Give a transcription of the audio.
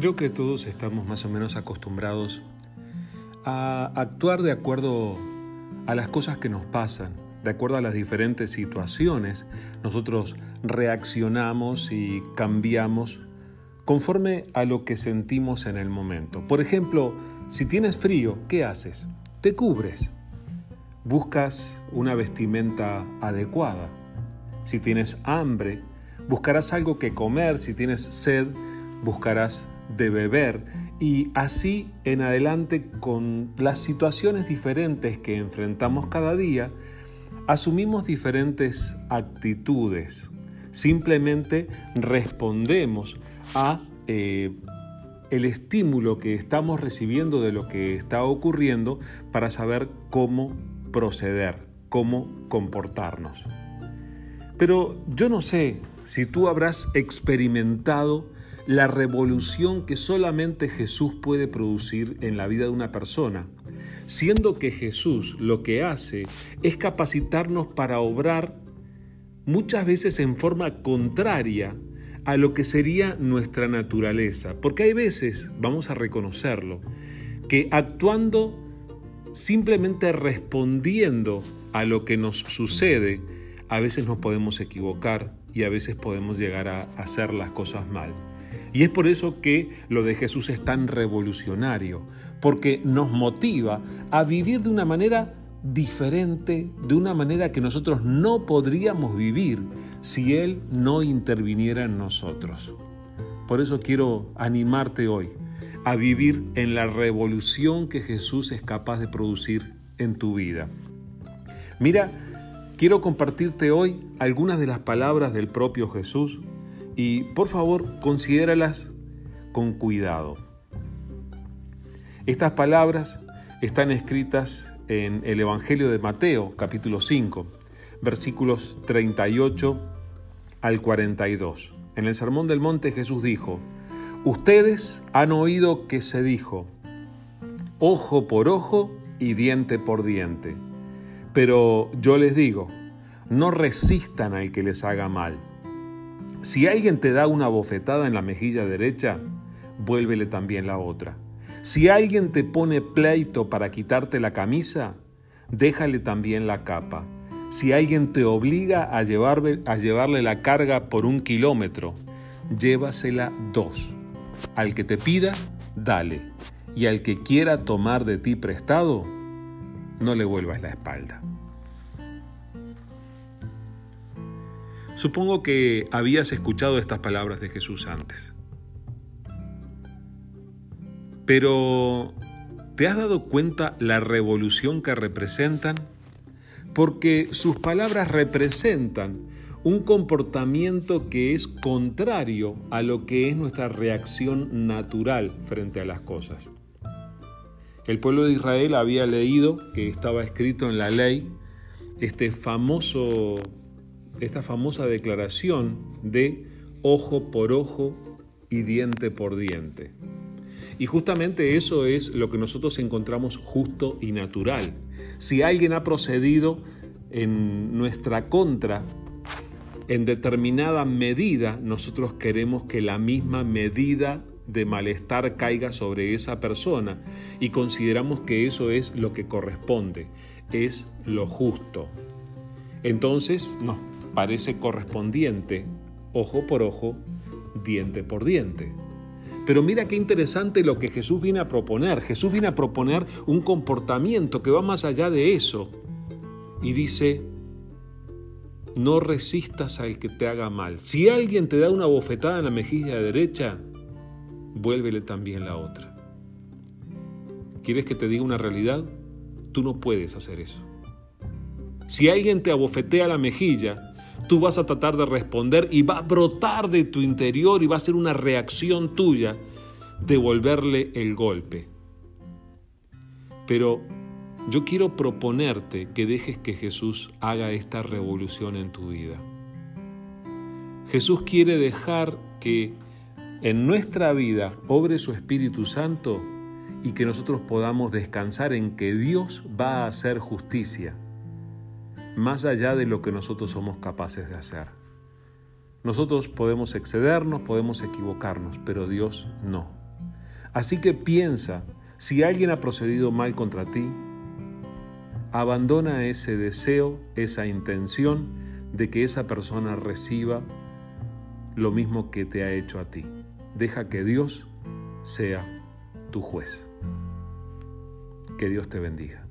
Creo que todos estamos más o menos acostumbrados a actuar de acuerdo a las cosas que nos pasan, de acuerdo a las diferentes situaciones. Nosotros reaccionamos y cambiamos conforme a lo que sentimos en el momento. Por ejemplo, si tienes frío, ¿qué haces? Te cubres. Buscas una vestimenta adecuada. Si tienes hambre, buscarás algo que comer. Si tienes sed, buscarás de beber y así en adelante con las situaciones diferentes que enfrentamos cada día, asumimos diferentes actitudes. Simplemente respondemos a eh, el estímulo que estamos recibiendo de lo que está ocurriendo para saber cómo proceder, cómo comportarnos. Pero yo no sé si tú habrás experimentado la revolución que solamente Jesús puede producir en la vida de una persona, siendo que Jesús lo que hace es capacitarnos para obrar muchas veces en forma contraria a lo que sería nuestra naturaleza, porque hay veces, vamos a reconocerlo, que actuando simplemente respondiendo a lo que nos sucede, a veces nos podemos equivocar y a veces podemos llegar a hacer las cosas mal. Y es por eso que lo de Jesús es tan revolucionario, porque nos motiva a vivir de una manera diferente, de una manera que nosotros no podríamos vivir si Él no interviniera en nosotros. Por eso quiero animarte hoy a vivir en la revolución que Jesús es capaz de producir en tu vida. Mira, quiero compartirte hoy algunas de las palabras del propio Jesús y por favor considéralas con cuidado. Estas palabras están escritas en el Evangelio de Mateo, capítulo 5, versículos 38 al 42. En el Sermón del Monte Jesús dijo, Ustedes han oído que se dijo, ojo por ojo y diente por diente. Pero yo les digo, no resistan al que les haga mal si alguien te da una bofetada en la mejilla derecha, vuélvele también la otra. Si alguien te pone pleito para quitarte la camisa, déjale también la capa. Si alguien te obliga a, llevarle, a llevarle la carga por un kilómetro, llévasela dos. Al que te pida, dale. Y al que quiera tomar de ti prestado, no le vuelvas la espalda. Supongo que habías escuchado estas palabras de Jesús antes. Pero, ¿te has dado cuenta la revolución que representan? Porque sus palabras representan un comportamiento que es contrario a lo que es nuestra reacción natural frente a las cosas. El pueblo de Israel había leído que estaba escrito en la ley este famoso esta famosa declaración de ojo por ojo y diente por diente. Y justamente eso es lo que nosotros encontramos justo y natural. Si alguien ha procedido en nuestra contra, en determinada medida, nosotros queremos que la misma medida de malestar caiga sobre esa persona y consideramos que eso es lo que corresponde, es lo justo. Entonces nos parece correspondiente, ojo por ojo, diente por diente. Pero mira qué interesante lo que Jesús viene a proponer. Jesús viene a proponer un comportamiento que va más allá de eso. Y dice, no resistas al que te haga mal. Si alguien te da una bofetada en la mejilla derecha, vuélvele también la otra. ¿Quieres que te diga una realidad? Tú no puedes hacer eso. Si alguien te abofetea la mejilla, tú vas a tratar de responder y va a brotar de tu interior y va a ser una reacción tuya devolverle el golpe. Pero yo quiero proponerte que dejes que Jesús haga esta revolución en tu vida. Jesús quiere dejar que en nuestra vida obre su Espíritu Santo y que nosotros podamos descansar en que Dios va a hacer justicia más allá de lo que nosotros somos capaces de hacer. Nosotros podemos excedernos, podemos equivocarnos, pero Dios no. Así que piensa, si alguien ha procedido mal contra ti, abandona ese deseo, esa intención de que esa persona reciba lo mismo que te ha hecho a ti. Deja que Dios sea tu juez. Que Dios te bendiga.